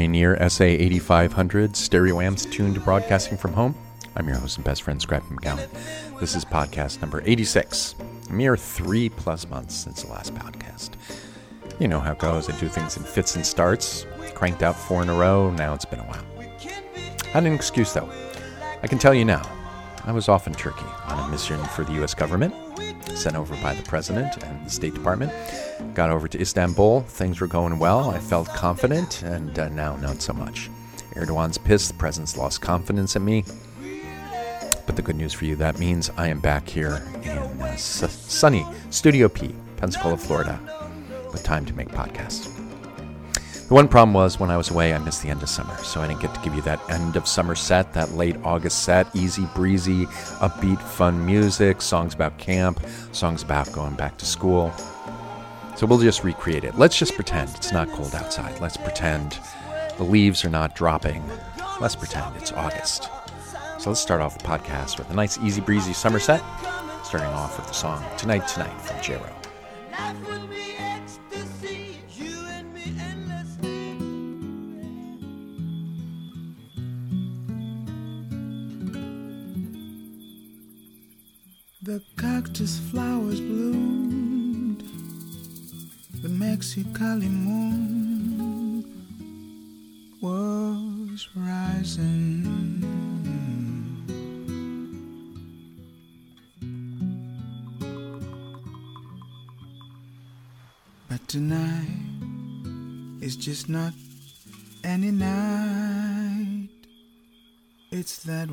Pioneer SA 8500 stereo amps tuned to broadcasting from home. I'm your host and best friend, Scrappy McGowan. This is podcast number 86, a mere three plus months since the last podcast. You know how it goes. I do things in fits and starts. Cranked out four in a row. Now it's been a while. Had an excuse though. I can tell you now. I was off in Turkey on a mission for the U.S. government, sent over by the President and the State Department. Got over to Istanbul. Things were going well. I felt confident, and uh, now not so much. Erdogan's pissed. The President's lost confidence in me. But the good news for you, that means I am back here in uh, sunny Studio P, Pensacola, Florida, with time to make podcasts. The one problem was when I was away, I missed the end of summer, so I didn't get to give you that end of summer set, that late August set, easy breezy, upbeat, fun music, songs about camp, songs about going back to school. So we'll just recreate it. Let's just pretend it's not cold outside. Let's pretend the leaves are not dropping. Let's pretend it's August. So let's start off the podcast with a nice, easy breezy summer set, starting off with the song Tonight Tonight from Jehro. The cactus flowers bloomed. The Mexicali moon was rising. But tonight is just not any night. It's that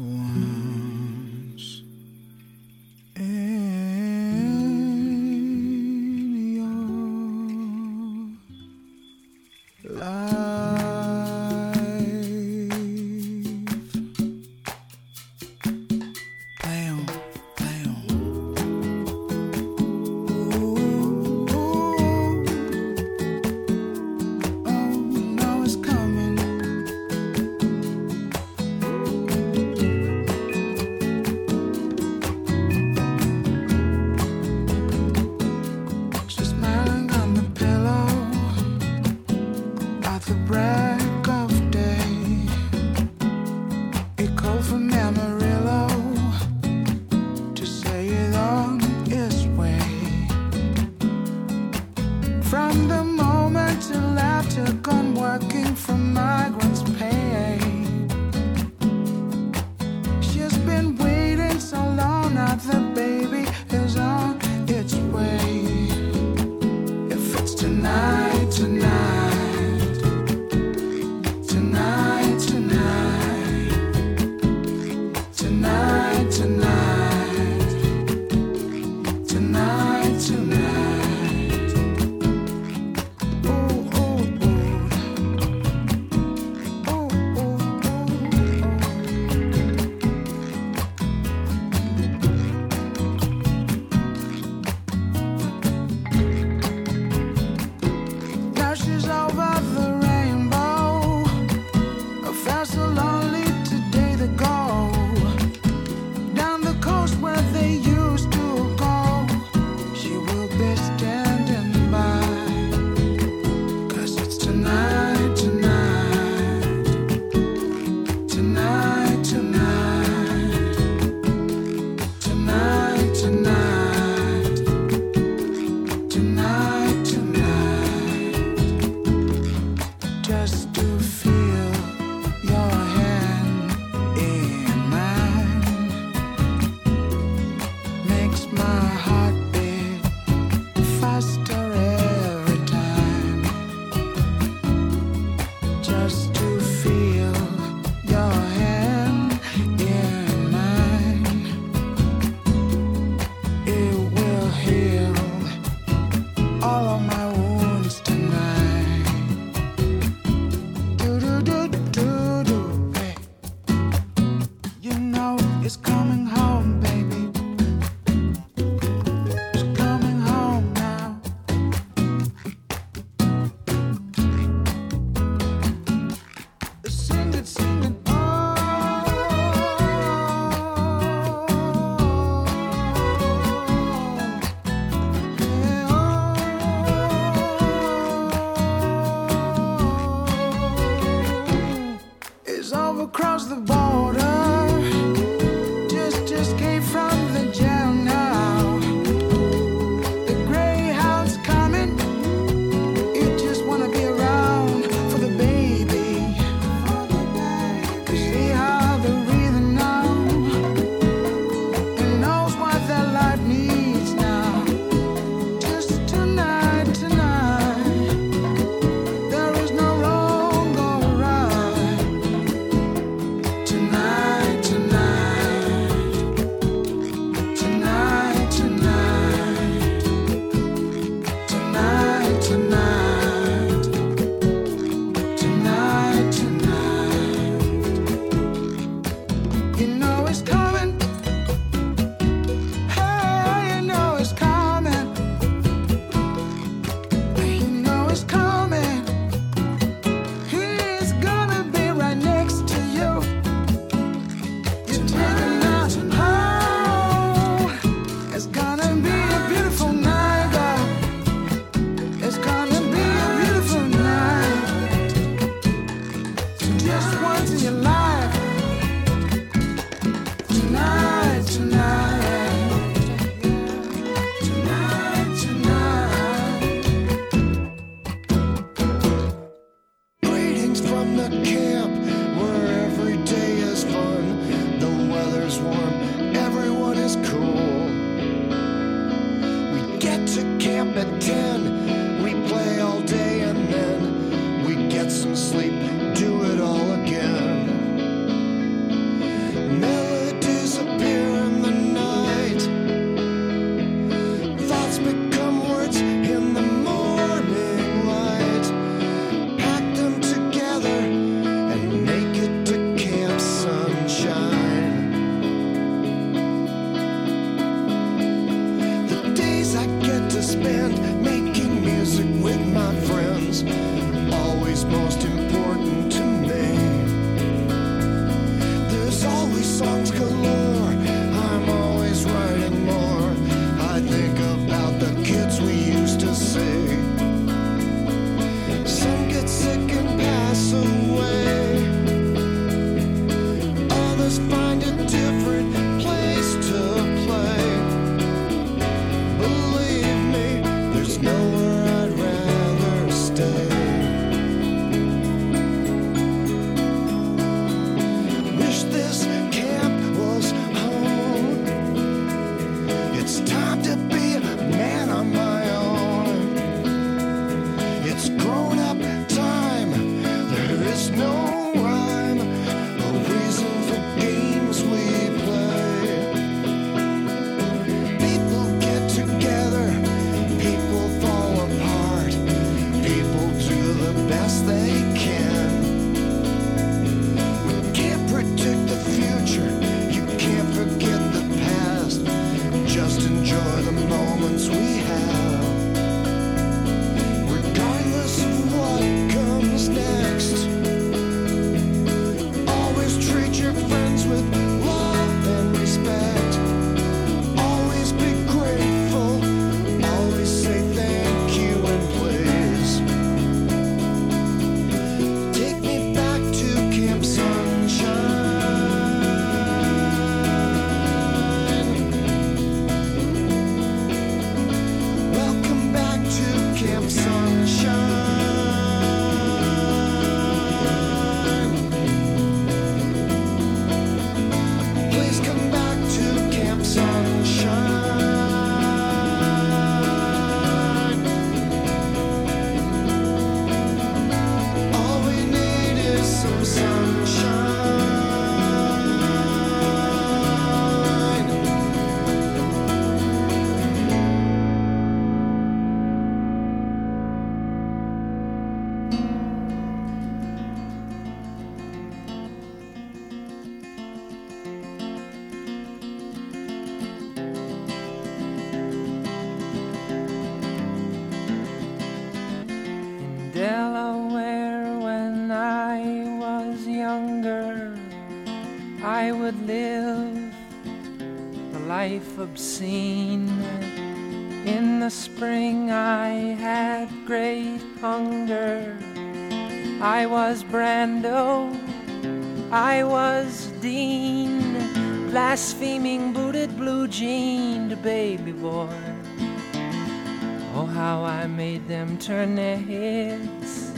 turn their heads.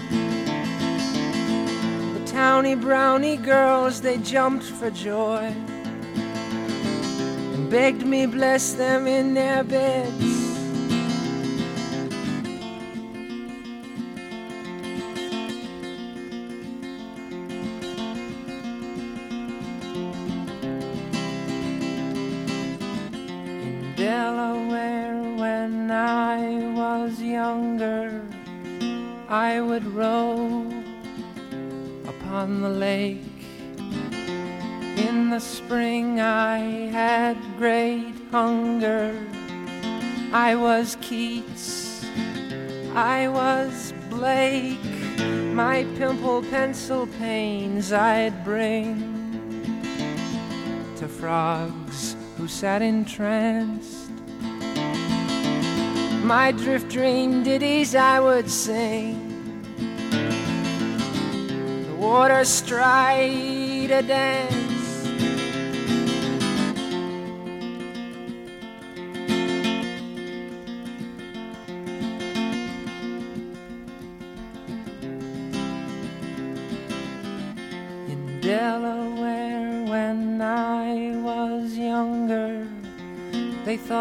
The towny brownie girls, they jumped for joy and begged me bless them in their beds. was Keats, I was Blake. My pimple pencil pains I'd bring to frogs who sat entranced. My drift dream ditties I would sing. The water stride a dance.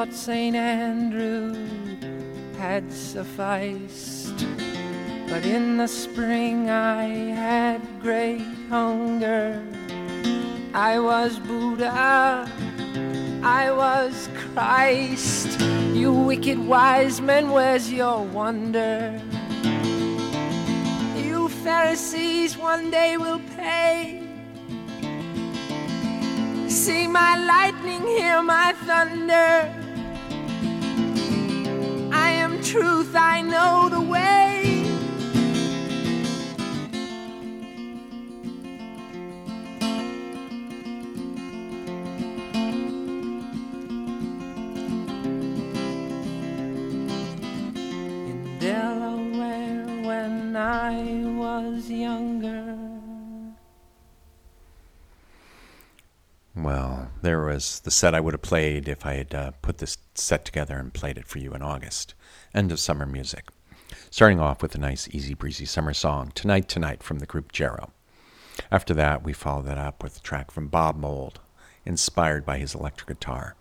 what St. Andrew had sufficed. But in the spring I had great hunger. I was Buddha. I was Christ. You wicked wise men, where's your wonder? You Pharisees one day will pay. See my lightning, hear my thunder truth, I know the way. In Delaware, when I was younger. Well, there was the set I would have played if I had uh, put this set together and played it for you in August. End of summer music. Starting off with a nice, easy breezy summer song, Tonight Tonight from the group Jehro. After that, we followed that up with a track from Bob Mould, inspired by his electric guitar.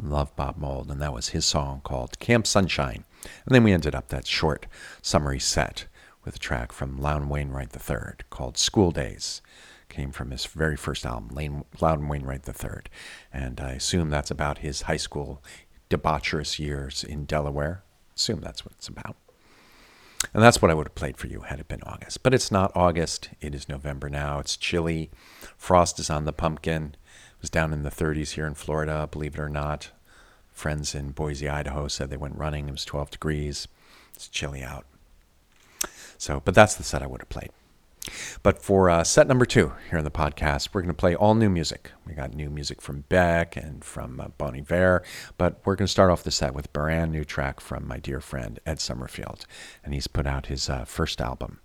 Love Bob Mould, and that was his song called Camp Sunshine. And then we ended up that short, summery set with a track from Loudon Wainwright III called School Days. Came from his very first album, Loudon Wainwright III. And I assume that's about his high school debaucherous years in Delaware. Assume that's what it's about. And that's what I would have played for you had it been August. But it's not August. It is November now. It's chilly. Frost is on the pumpkin. It was down in the 30s here in Florida, believe it or not. Friends in Boise, Idaho said they went running. It was 12 degrees. It's chilly out. So, but that's the set I would have played. But for uh, set number two here on the podcast, we're going to play all new music. We got new music from Beck and from uh, Bon but we're going to start off the set with a brand new track from my dear friend Ed Summerfield. And he's put out his uh, first album.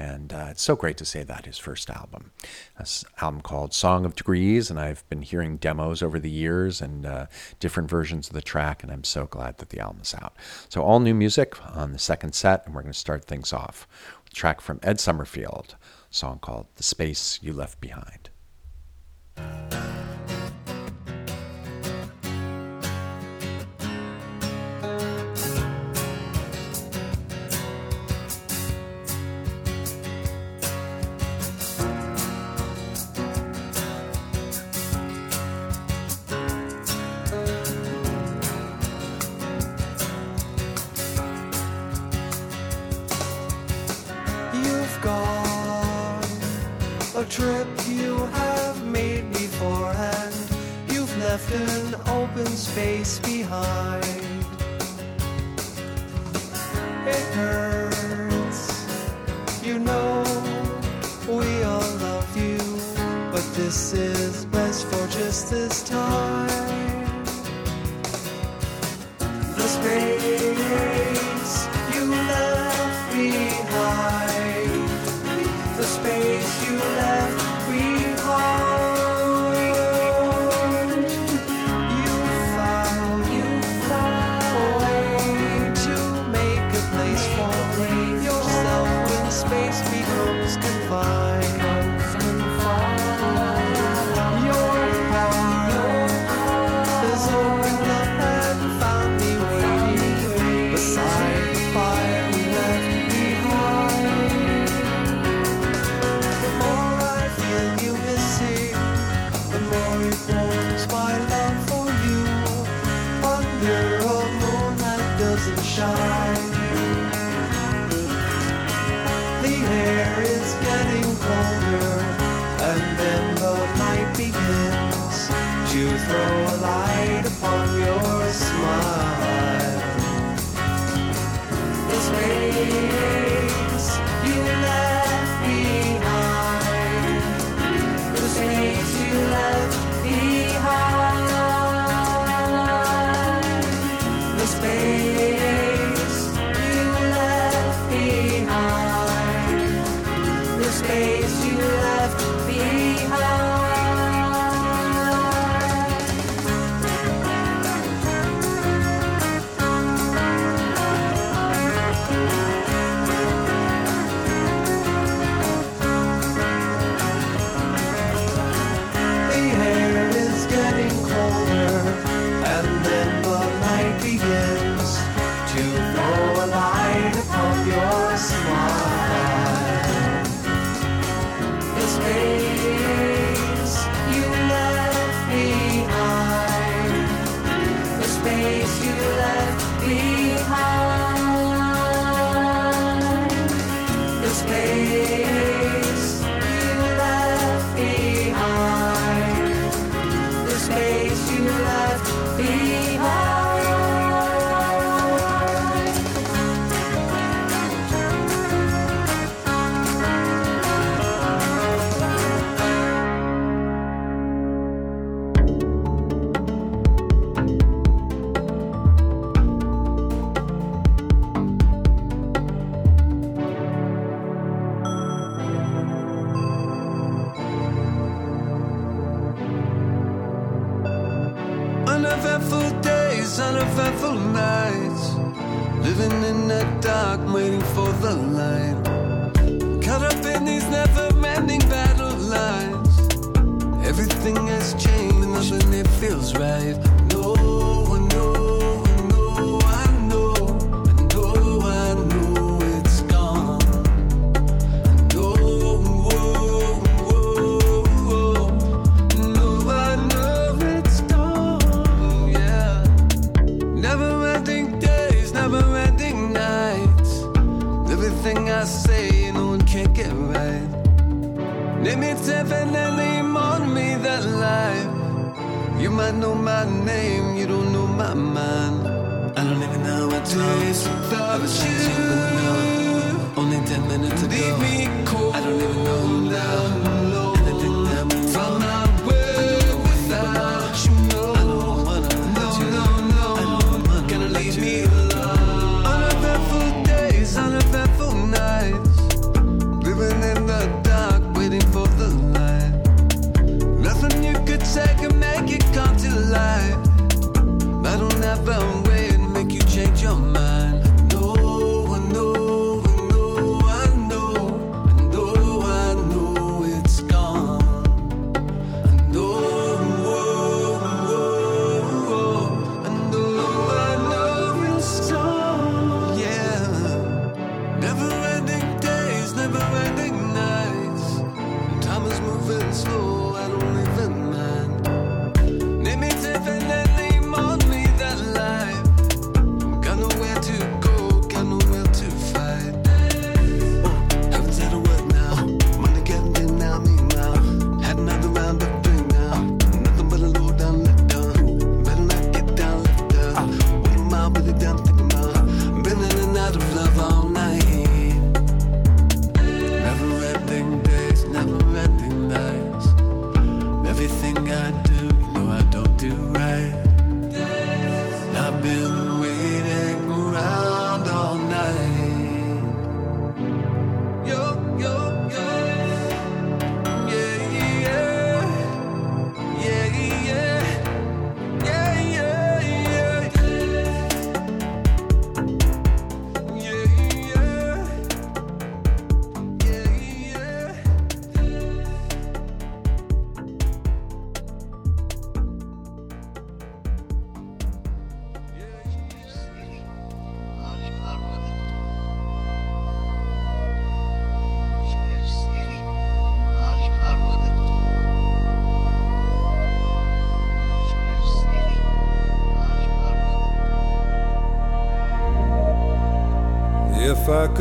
And uh, it's so great to say that, his first album. This album called Song of Degrees, and I've been hearing demos over the years and uh, different versions of the track, and I'm so glad that the album is out. So, all new music on the second set, and we're going to start things off track from Ed Summerfield, song called The Space You Left Behind. Just this time. The space you left behind. The space you left behind. You found, you found a way to make a place for yourself when space becomes confined.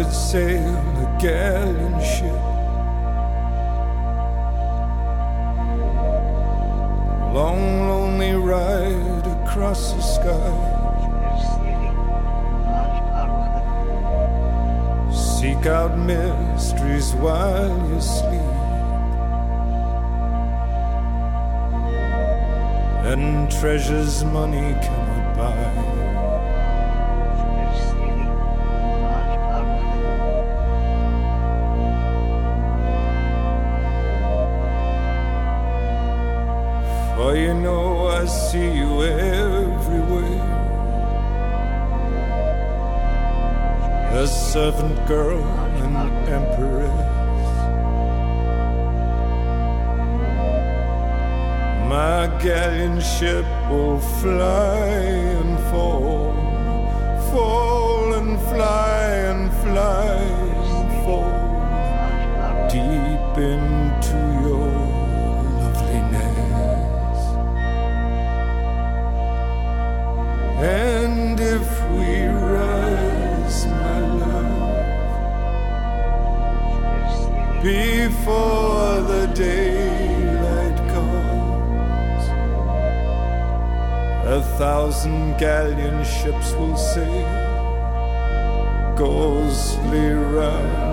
it see you everywhere. A servant girl and empress. My galleon ship will fly and fall, fall and fly and fly and fall deep in thousand galleon ships will sail ghostly round.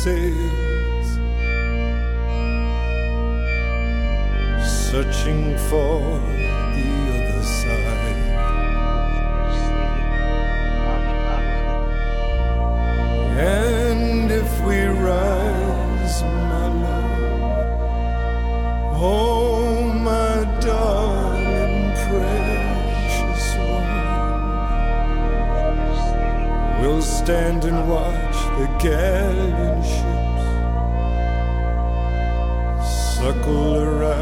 faces, searching for the other side. And if we rise, my love, oh my darling, precious one, we'll stand and watch the galleon ships circle around.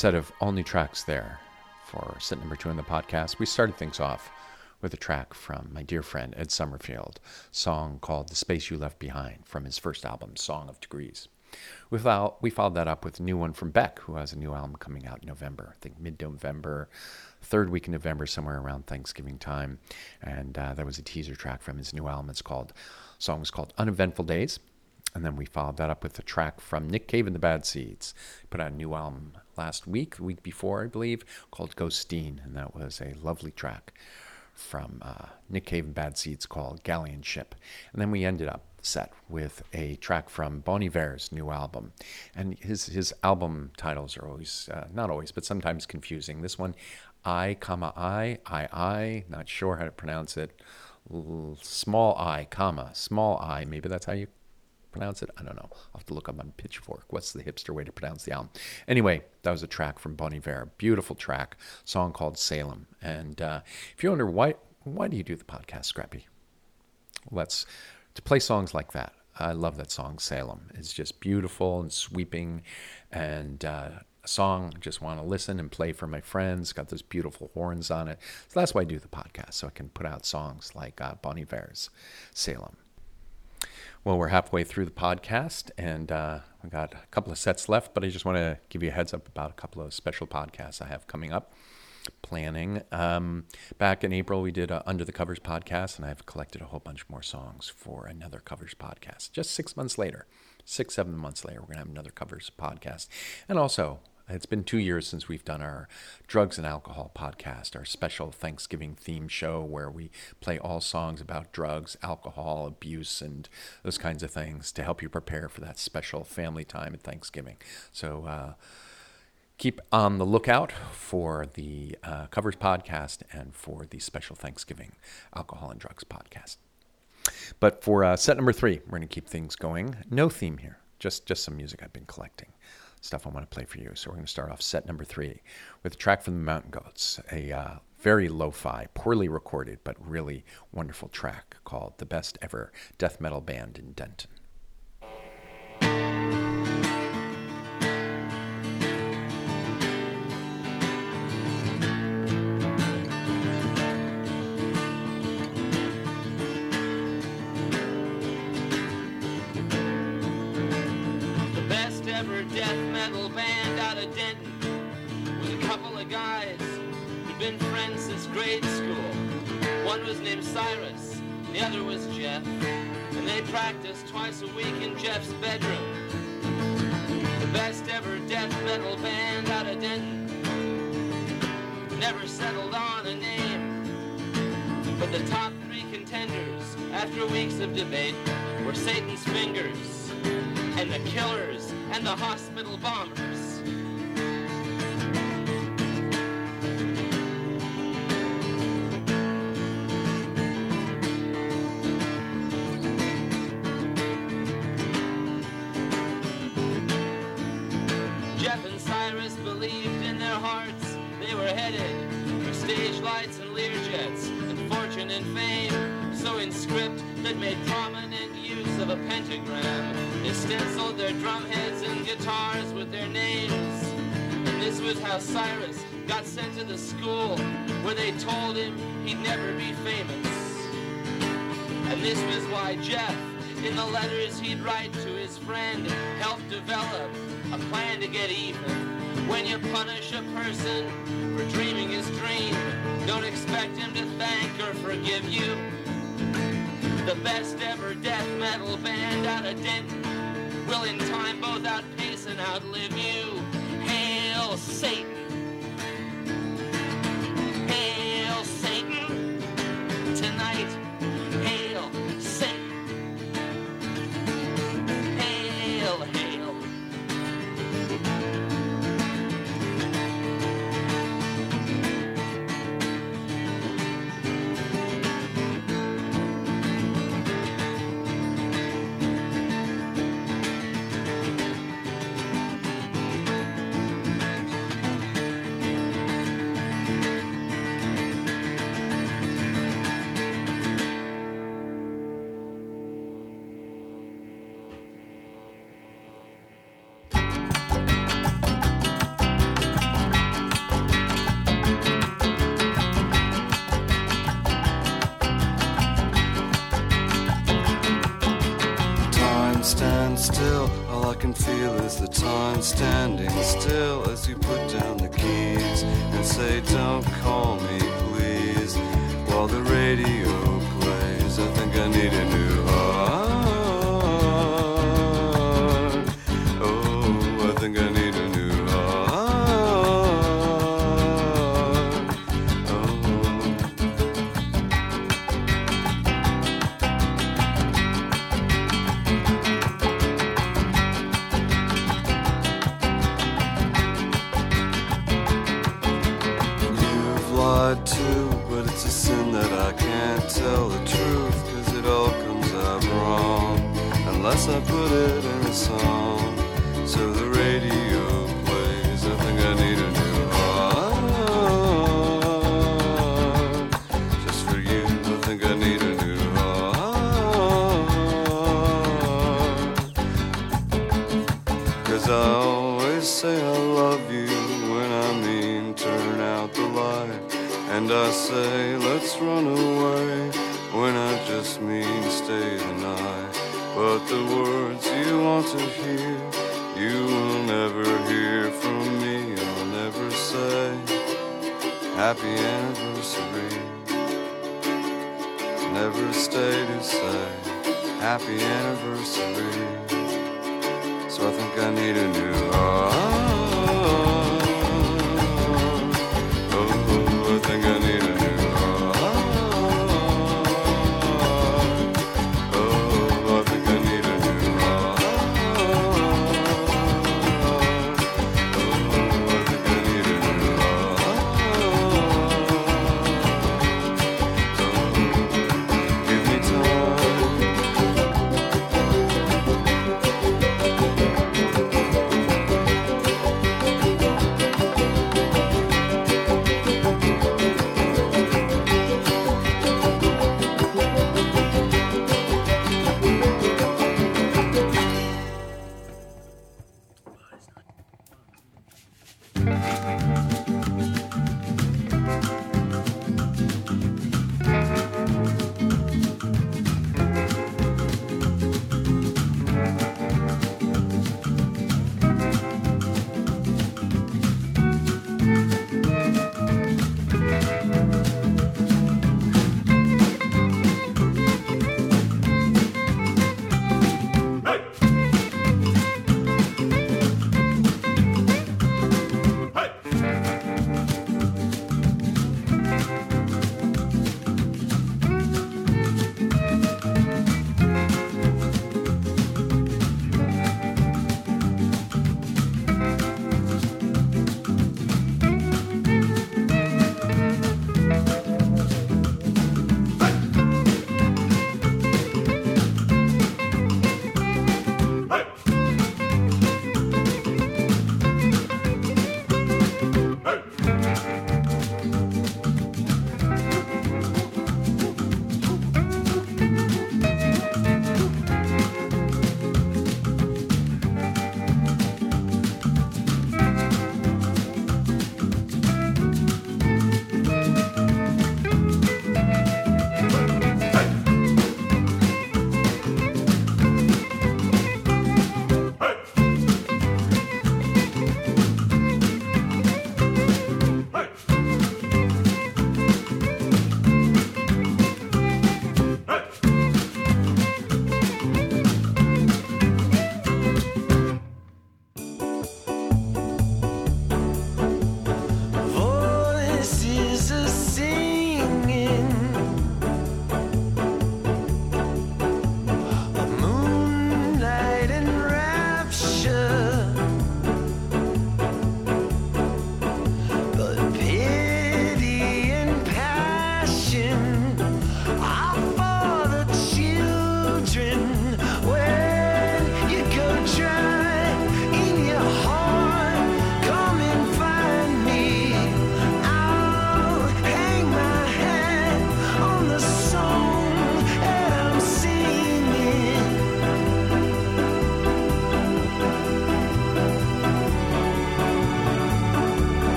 Set of all new tracks there for set number two in the podcast. We started things off with a track from my dear friend Ed Summerfield, song called The Space You Left Behind from his first album, Song of Degrees. We followed, we followed that up with a new one from Beck, who has a new album coming out in November, I think mid November, third week in November, somewhere around Thanksgiving time. And uh, that was a teaser track from his new album. It's called, song was called Uneventful Days. And then we followed that up with a track from Nick Cave and the Bad Seeds. Put out a new album last week, the week before, I believe, called Ghosteen. And that was a lovely track from uh, Nick Cave and Bad Seeds called Galleon Ship. And then we ended up set with a track from Bon Iver's new album. And his, his album titles are always, uh, not always, but sometimes confusing. This one, I, comma, I, I, I, not sure how to pronounce it. Small I, comma, small I, maybe that's how you pronounce it. I don't know. I'll have to look up on Pitchfork. What's the hipster way to pronounce the album? Anyway, that was a track from Bon Iver. Beautiful track, song called Salem. And uh, if you wonder why, why do you do the podcast, Scrappy? Let's to play songs like that. I love that song, Salem. It's just beautiful and sweeping, and uh, a song just want to listen and play for my friends. Got those beautiful horns on it. So that's why I do the podcast, so I can put out songs like uh, Iver's Salem. Well, we're halfway through the podcast, and uh, we got a couple of sets left. But I just want to give you a heads up about a couple of special podcasts I have coming up. Planning. Um, back in April, we did a Under the Covers podcast, and I've collected a whole bunch more songs for another covers podcast. Just six months later, six seven months later, we're gonna have another covers podcast, and also it's been two years since we've done our drugs and alcohol podcast, our special Thanksgiving theme show where we play all songs about drugs, alcohol, abuse, and those kinds of things to help you prepare for that special family time at Thanksgiving. So, uh, keep on the lookout for the uh, covers podcast and for the special Thanksgiving alcohol and drugs podcast. But for uh, set number three, we're going to keep things going. No theme here, just just some music I've been collecting, stuff I want to play for you. So we're going to start off set number three with a track from the Mountain Goats, a uh, very lo-fi, poorly recorded but really wonderful track called "The Best Ever Death Metal Band in Denton." Was named Cyrus, the other was Jeff, and they practiced twice a week in Jeff's bedroom. The best ever death metal band out of Denton never settled on a name. But the top three contenders, after weeks of debate, were Satan's Fingers, and the Killers, and the Hospital Bombers. Cyrus got sent to the school where they told him he'd never be famous. And this was why Jeff, in the letters he'd write to his friend, helped develop a plan to get even. When you punish a person for dreaming his dream, don't expect him to thank or forgive you. The best ever death metal band out of Denton will in time both outpace and outlive you. Hail still. All I can feel is the time standing still as you put down the keys and say, Don't call me, please. While the radio plays, I think I need a new heart. I put it in a song. But the words you want to hear, you will never hear from me. I'll never say happy anniversary. Never stay to say happy anniversary. So I think I need a new heart. Oh, I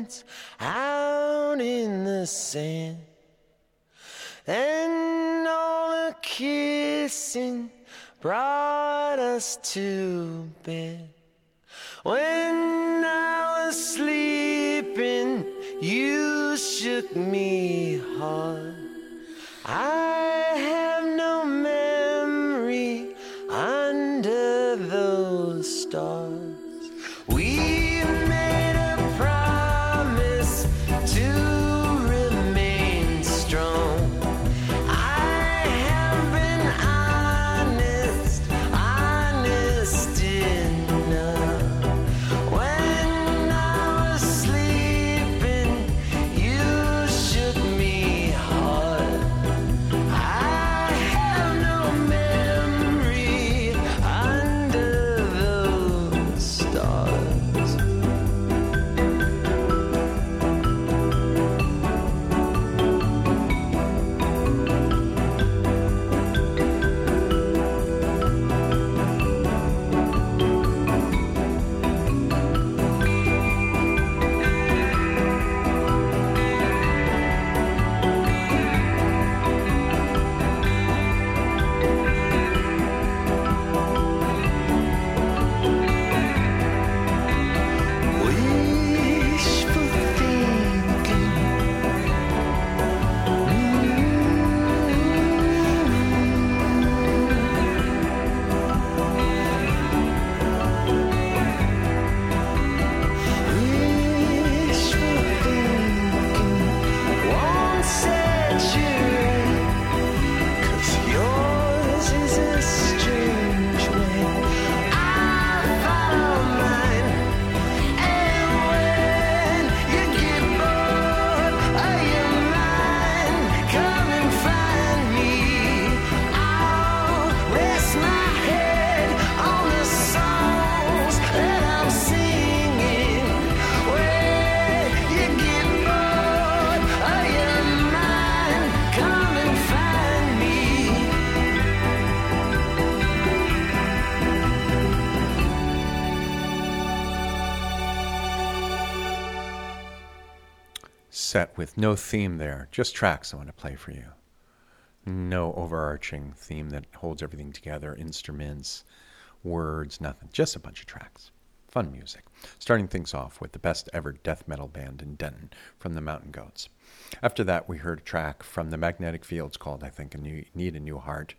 footprints out in the sand. And all the kissing brought us to bed. When I was sleeping, you shook me hard. I have Set with no theme there, just tracks I want to play for you. No overarching theme that holds everything together, instruments, words, nothing. Just a bunch of tracks. Fun music. Starting things off with the best ever death metal band in Denton from the Mountain Goats. After that, we heard a track from the Magnetic Fields called, I think, a new, Need a New Heart.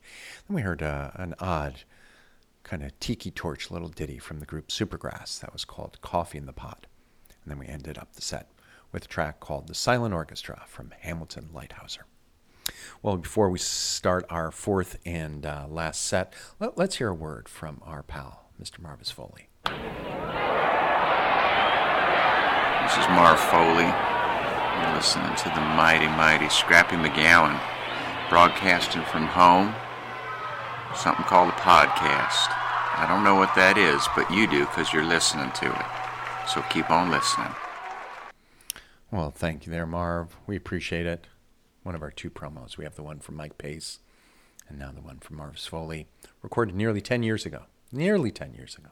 Then we heard uh, an odd, kind of tiki torch little ditty from the group Supergrass that was called Coffee in the Pot. And then we ended up the set with a track called The Silent Orchestra from Hamilton Leithauser. Well, before we start our fourth and uh, last set, let, us hear a word from our pal, Mr. Marvis Foley. This is Marv Foley. You're listening to the mighty, mighty Scrappy McGowan, broadcasting from home. Something called a podcast. I don't know what that is, but you do because you're listening to it. So keep on listening. Well, thank you there, Marv. We appreciate it. One of our two promos. We have the one from Mike Pace and now the one from Marv Foley, recorded nearly 10 years ago. Nearly 10 years ago.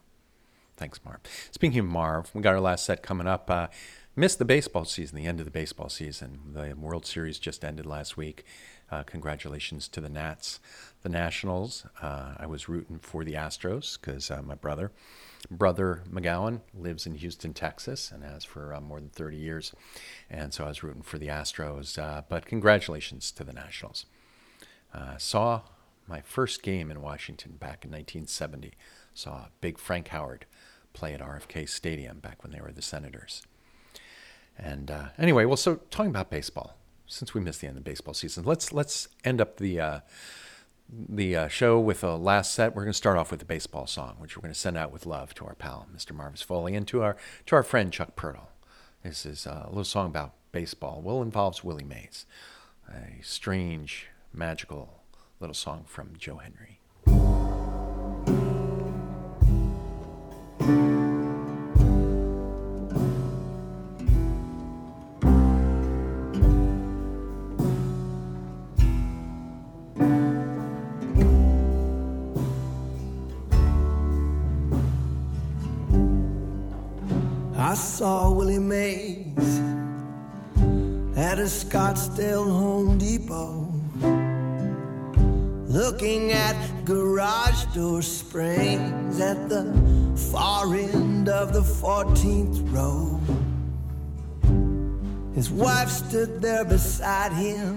Thanks, Marv. Speaking of Marv, we got our last set coming up. Uh, missed the baseball season, the end of the baseball season. The World Series just ended last week. Uh, congratulations to the Nats, the Nationals. Uh, I was rooting for the Astros because uh, my brother, brother McGowan, lives in Houston, Texas, and has for uh, more than 30 years. And so I was rooting for the Astros. Uh, but congratulations to the Nationals. Uh, saw my first game in Washington back in 1970. Saw big Frank Howard play at RFK Stadium back when they were the Senators. And uh, anyway, well, so talking about baseball, since we missed the end of baseball season, let's let's end up the uh, the uh, show with a last set. We're going to start off with a baseball song, which we're going to send out with love to our pal Mr. Marvis Foley and to our to our friend Chuck Pirtle. This is uh, a little song about baseball. Well, involves Willie Mays, a strange, magical little song from Joe Henry. His wife stood there beside him.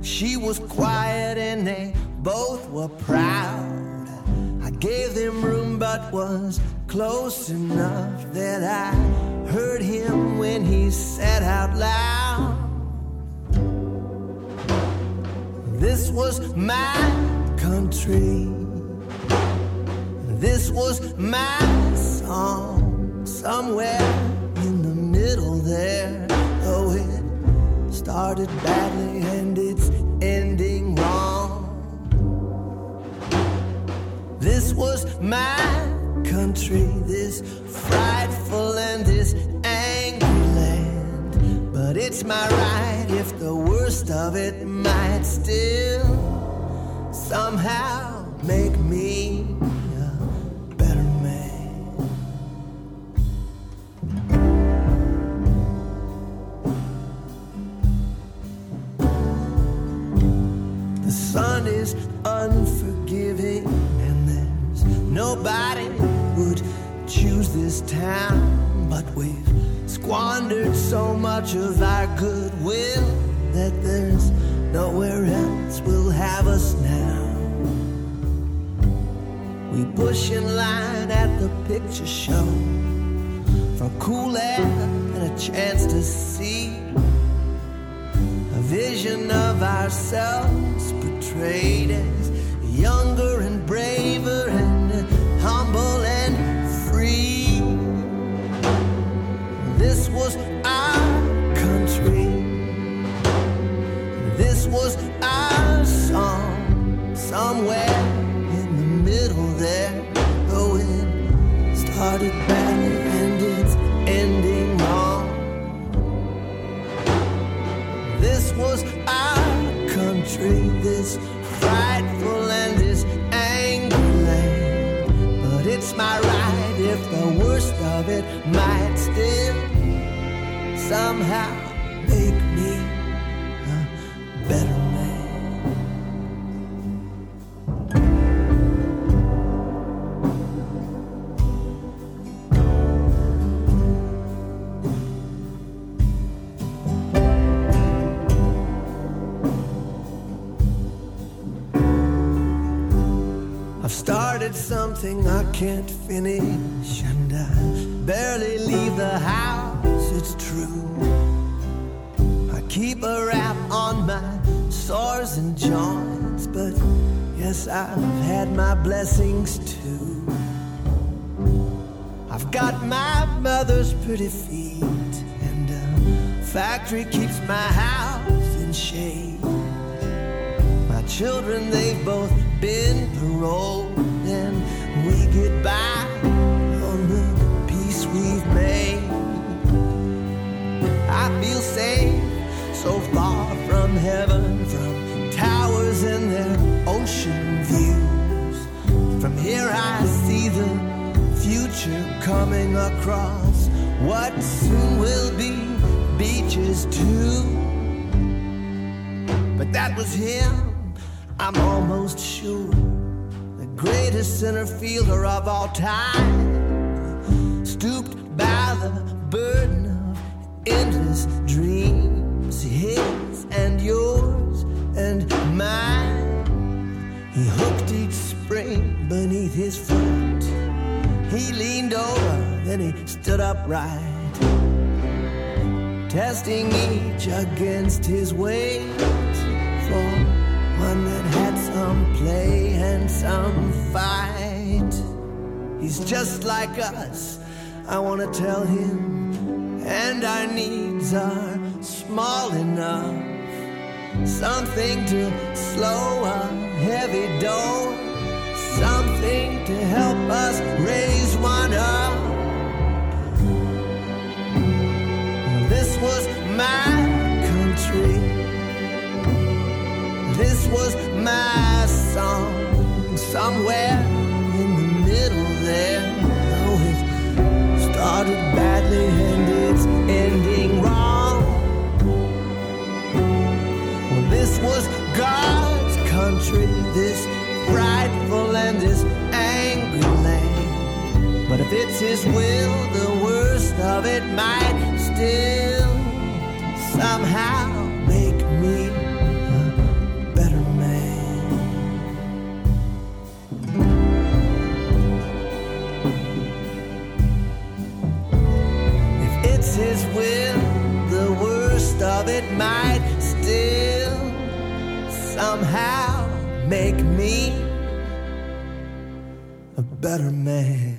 She was quiet and they both were proud. I gave them room but was close enough that I heard him when he said out loud. This was my country. This was my song. Somewhere there, though it started badly and it's ending wrong. This was my country, this frightful and this angry land. But it's my right if the worst of it might still somehow make me unforgiving, and there's nobody would choose this town. But we've squandered so much of our goodwill that there's nowhere else will have us now. We push in line at the picture show for cool air and a chance to see a vision of ourselves as younger and braver might still somehow something I can't finish, and I barely leave the house, it's true. I keep a wrap on my sores and joints, but yes, I've had my blessings too. I've got my mother's pretty feet, and a factory keeps my house in shade. My children, they've both been paroled, by on the peace we've made. I feel safe, so far from heaven, from towers and their ocean views. From here, I see the future coming across what soon will be beaches too. But that was him, I'm almost sure. Greatest center fielder of all time. Stooped by the burden of endless dreams, his and yours and mine. He hooked each spring beneath his foot. He leaned over, then he stood upright testing each against his weight for one some play and some fight. He's just like us, I want to tell him, and our needs are small enough. Something to slow a heavy door, something to help us raise one up. This was my country. This was my song somewhere in the middle there. Though it started badly and it's ending wrong. Well, this was God's country, this frightful and this angry land. But if it's His will, the worst of it might still somehow somehow make me a better man.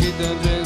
Keep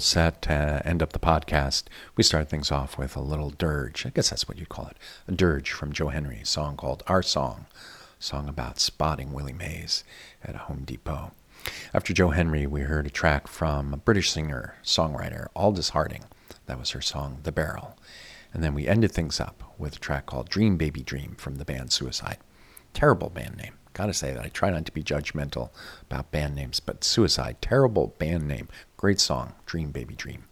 Set to end up the podcast. We start things off with a little dirge. I guess that's what you'd call it. A dirge from Joe Henry, a song called Our Song, song about spotting Willie Mays at a Home Depot. After Joe Henry, we heard a track from a British singer, songwriter, Aldous Harding. That was her song, The Barrel. And then we ended things up with a track called Dream Baby Dream from the band Suicide. Terrible band name. Gotta say that. I try not to be judgmental about band names, but Suicide, terrible band name. Great song, Dream Baby Dream.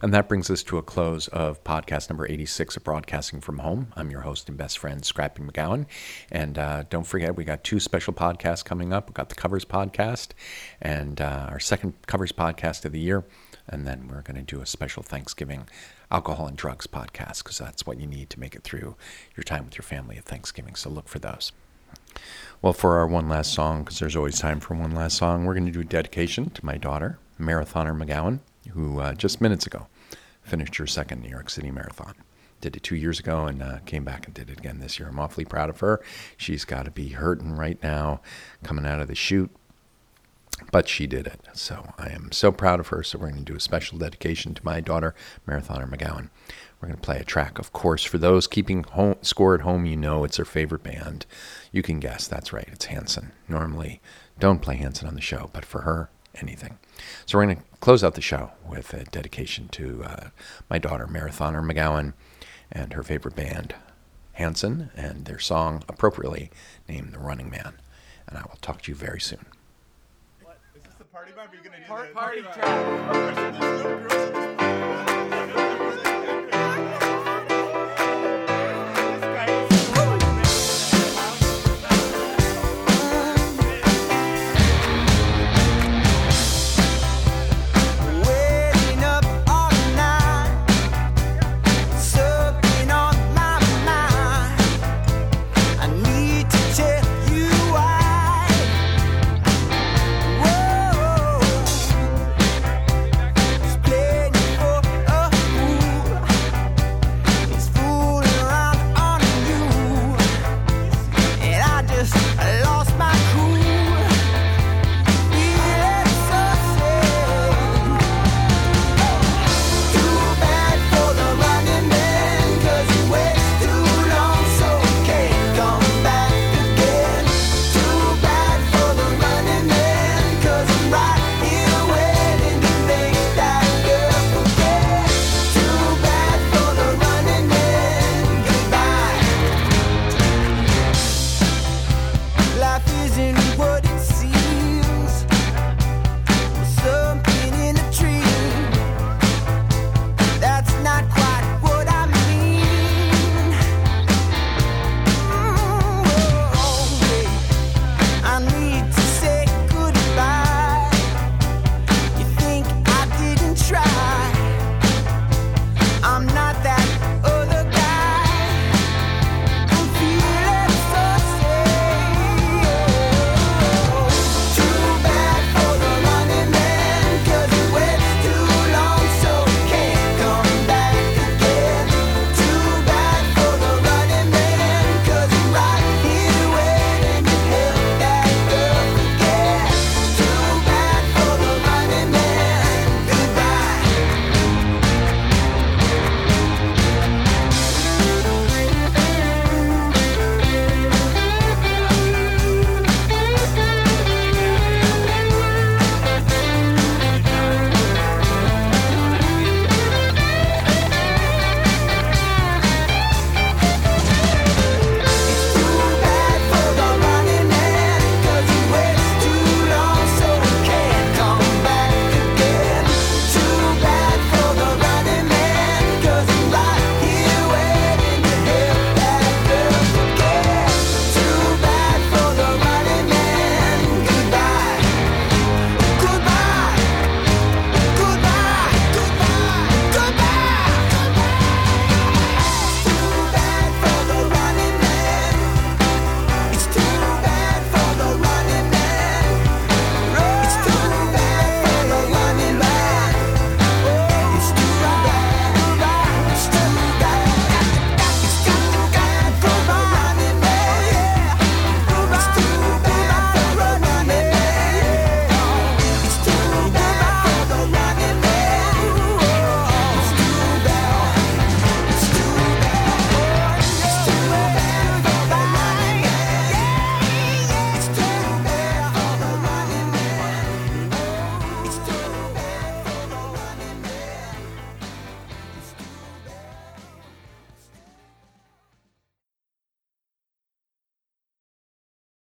And that brings us to a close of podcast number 86 of Broadcasting from Home. I'm your host and best friend, Scrappy McGowan. And uh, don't forget, we got two special podcasts coming up. We've got the Covers podcast and uh, our second Covers podcast of the year. And then we're going to do a special Thanksgiving alcohol and drugs podcast because that's what you need to make it through your time with your family at Thanksgiving. So look for those. Well, for our one last song, because there's always time for one last song, we're going to do a dedication to my daughter, Marathoner McGowan, who uh, just minutes ago finished her second New York City Marathon. Did it two years ago and uh, came back and did it again this year. I'm awfully proud of her. She's got to be hurting right now, coming out of the chute, but she did it. So I am so proud of her. So we're going to do a special dedication to my daughter, Marathoner McGowan. We're going to play a track, of course, for those keeping home, score at home. You know it's their favorite band. You can guess. That's right. It's Hanson. Normally, don't play Hanson on the show, but for her, anything. So we're going to close out the show with a dedication to uh, my daughter, Marathoner McGowan, and her favorite band, Hanson, and their song, appropriately named The Running Man. And I will talk to you very soon. Is this the party vibe? Are you gonna do Part- the party vibe? track.